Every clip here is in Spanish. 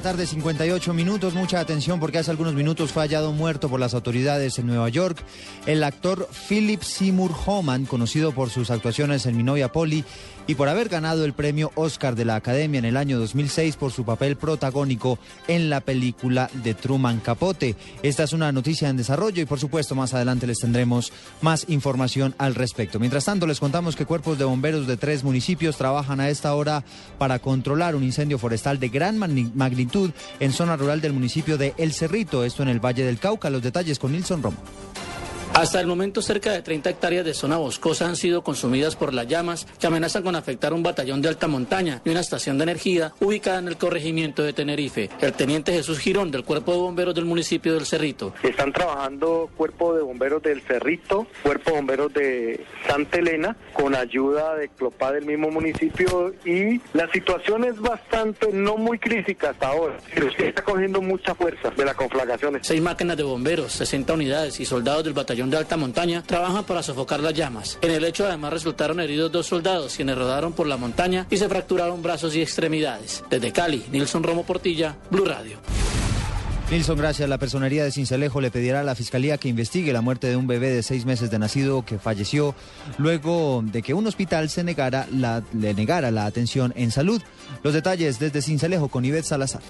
tarde, 58 minutos. Mucha atención porque hace algunos minutos fue hallado muerto por las autoridades en Nueva York el actor Philip Seymour Hoffman, conocido por sus actuaciones en Mi novia Polly y por haber ganado el premio Oscar de la Academia en el año 2006 por su papel protagónico en la película de Truman Capote. Esta es una noticia en desarrollo y por supuesto más adelante les tendremos más información al respecto. Mientras tanto les contamos que cuerpos de bomberos de tres municipios trabajan a esta hora para controlar un incendio forestal de gran magnitud en zona rural del municipio de El Cerrito, esto en el Valle del Cauca. Los detalles con Nilson Romo. Hasta el momento, cerca de 30 hectáreas de zona boscosa han sido consumidas por las llamas que amenazan con afectar un batallón de alta montaña y una estación de energía ubicada en el corregimiento de Tenerife. El teniente Jesús Girón del Cuerpo de Bomberos del municipio del Cerrito. Están trabajando Cuerpo de Bomberos del Cerrito, Cuerpo de Bomberos de Santa Elena, con ayuda de CLOPA del mismo municipio y la situación es bastante, no muy crítica hasta ahora, pero está cogiendo mucha fuerza de las conflagraciones. Seis máquinas de bomberos, 60 unidades y soldados del batallón de alta montaña trabajan para sofocar las llamas. En el hecho además resultaron heridos dos soldados quienes rodaron por la montaña y se fracturaron brazos y extremidades. Desde Cali, Nilson Romo Portilla, Blue Radio. Nilson, gracias. La personería de Cincelejo le pedirá a la Fiscalía que investigue la muerte de un bebé de seis meses de nacido que falleció luego de que un hospital se negara la, le negara la atención en salud. Los detalles desde Cincelejo con Ivette Salazar.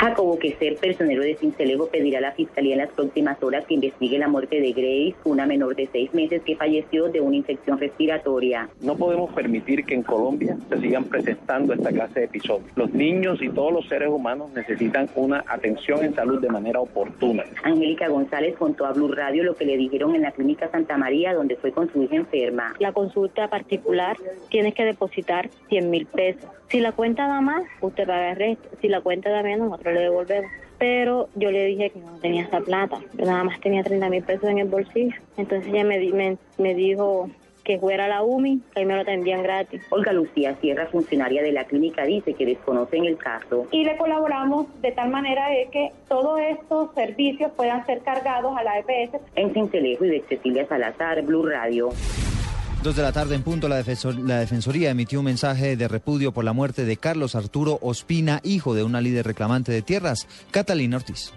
Jacobo que ser personero de Cincelejo pedirá a la Fiscalía en las próximas horas que investigue la muerte de Grace, una menor de seis meses que falleció de una infección respiratoria. No podemos permitir que en Colombia se sigan presentando esta clase de episodios. Los niños y todos los seres humanos necesitan una atención en salud de manera oportuna. Angélica González contó a Blue Radio lo que le dijeron en la clínica Santa María donde fue con su hija enferma. La consulta particular tiene que depositar 100 mil pesos. Si la cuenta da más, usted paga el resto. Si la cuenta da menos, le devolvemos. Pero yo le dije que no tenía esa plata, yo nada más tenía 30 mil pesos en el bolsillo. Entonces ella me, me, me dijo que fuera a la UMI, que ahí me lo tendrían gratis. Olga Lucía Sierra, funcionaria de la clínica, dice que desconocen el caso. Y le colaboramos de tal manera de que todos estos servicios puedan ser cargados a la EPS. En Cincelejo y de Cecilia Salazar, Blue Radio. Dos de la tarde en punto, la, Defensoría emitió un mensaje de repudio por la muerte de Carlos Arturo Ospina, hijo de una líder reclamante de tierras, Catalina Ortiz.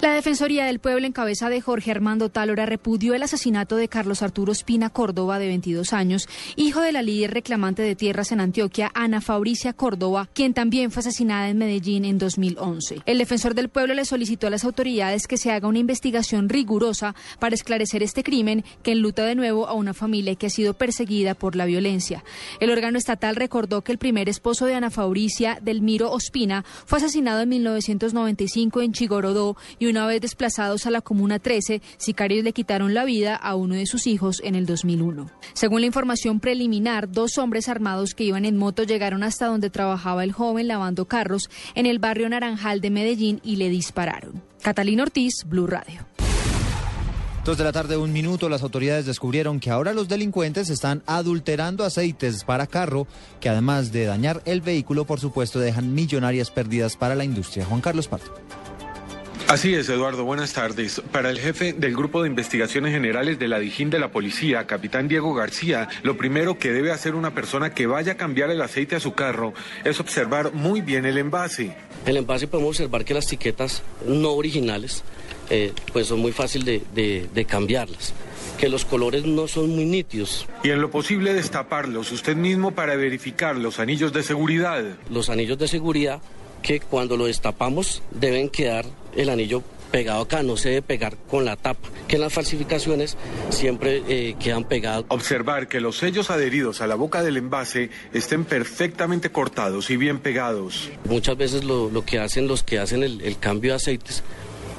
La Defensoría del Pueblo en cabeza de Jorge Armando Tálora repudió el asesinato de Carlos Arturo Espina Córdoba, de 22 años, hijo de la líder reclamante de tierras en Antioquia, Ana Fabricia Córdoba, quien también fue asesinada en Medellín en 2011. El defensor del pueblo le solicitó a las autoridades que se haga una investigación rigurosa para esclarecer este crimen que enluta de nuevo a una familia que ha sido perseguida por la violencia. El órgano estatal recordó que el primer esposo de Ana Fabricia, Delmiro Ospina, fue asesinado en 1995 en Chigorodó y una vez desplazados a la Comuna 13, sicarios le quitaron la vida a uno de sus hijos en el 2001. Según la información preliminar, dos hombres armados que iban en moto llegaron hasta donde trabajaba el joven lavando carros en el barrio Naranjal de Medellín y le dispararon. Catalina Ortiz, Blue Radio. Dos de la tarde, un minuto, las autoridades descubrieron que ahora los delincuentes están adulterando aceites para carro, que además de dañar el vehículo, por supuesto, dejan millonarias pérdidas para la industria. Juan Carlos Parto. Así es, Eduardo. Buenas tardes. Para el jefe del Grupo de Investigaciones Generales de la Dijín de la Policía, capitán Diego García, lo primero que debe hacer una persona que vaya a cambiar el aceite a su carro es observar muy bien el envase. El envase podemos observar que las etiquetas no originales eh, pues son muy fáciles de, de cambiarlas que los colores no son muy nítidos. Y en lo posible destaparlos usted mismo para verificar los anillos de seguridad. Los anillos de seguridad que cuando lo destapamos deben quedar el anillo pegado acá, no se debe pegar con la tapa, que en las falsificaciones siempre eh, quedan pegados. Observar que los sellos adheridos a la boca del envase estén perfectamente cortados y bien pegados. Muchas veces lo, que hacen los que hacen el cambio de aceites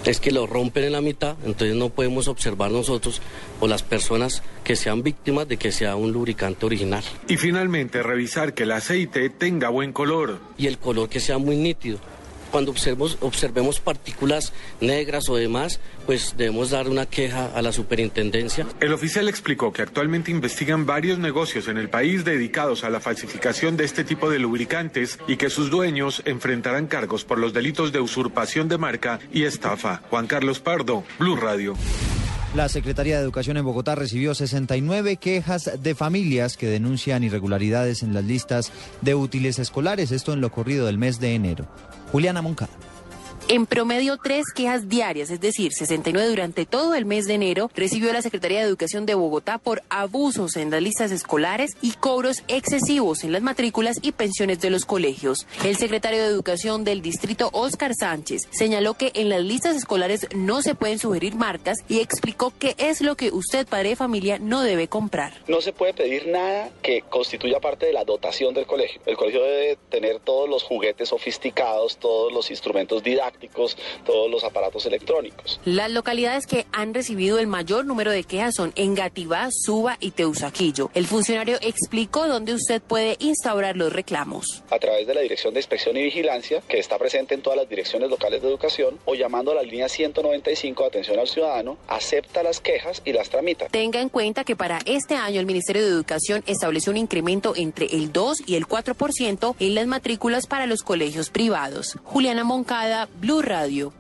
es que lo rompen en la mitad, entonces no podemos observar nosotros o las personas que sean víctimas de que sea un lubricante original. Y finalmente revisar que el aceite tenga buen color. Y el color que sea muy nítido cuando observemos, observemos partículas negras o demás, pues debemos dar una queja a la superintendencia. El oficial explicó que actualmente investigan varios negocios en el país dedicados a la falsificación de este tipo de lubricantes y que sus dueños enfrentarán cargos por los delitos de usurpación de marca y estafa. Juan Carlos Pardo, Blue Radio. La Secretaría de Educación en Bogotá recibió 69 quejas de familias que denuncian irregularidades en las listas de útiles escolares, esto en lo corrido del mes de enero. Juliana Moncada. En promedio, tres quejas diarias, es decir, 69 durante todo el mes de enero, recibió la Secretaría de Educación de Bogotá por abusos en las listas escolares y cobros excesivos en las matrículas y pensiones de los colegios. El secretario de Educación del distrito, Oscar Sánchez, señaló que en las listas escolares no se pueden sugerir marcas y explicó qué es lo que usted, padre de familia, no debe comprar. No se puede pedir nada que constituya parte de la dotación del colegio. El colegio debe tener todos los juguetes sofisticados, todos los instrumentos didácticos todos los aparatos electrónicos. Las localidades que han recibido el mayor número de quejas son Engativá, Suba y Teusaquillo. El funcionario explicó dónde usted puede instaurar los reclamos. A través de la Dirección de Inspección y Vigilancia, que está presente en todas las direcciones locales de educación, o llamando a la línea 195 de atención al ciudadano, acepta las quejas y las tramita. Tenga en cuenta que para este año el Ministerio de Educación estableció un incremento entre el 2 y el 4% en las matrículas para los colegios privados. Juliana Moncada, Blue Radio.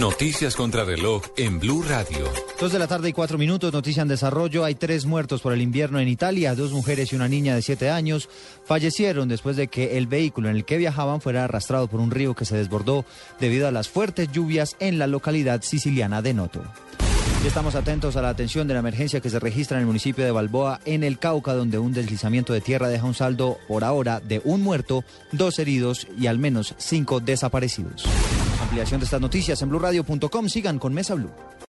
Noticias contra reloj en Blue Radio. Dos de la tarde y cuatro minutos, noticia en desarrollo. Hay tres muertos por el invierno en Italia. Dos mujeres y una niña de siete años fallecieron después de que el vehículo en el que viajaban fuera arrastrado por un río que se desbordó debido a las fuertes lluvias en la localidad siciliana de Noto. Estamos atentos a la atención de la emergencia que se registra en el municipio de Balboa, en el Cauca, donde un deslizamiento de tierra deja un saldo por ahora de un muerto, dos heridos y al menos cinco desaparecidos. Ampliación de estas noticias en blurradio.com. Sigan con Mesa Blue.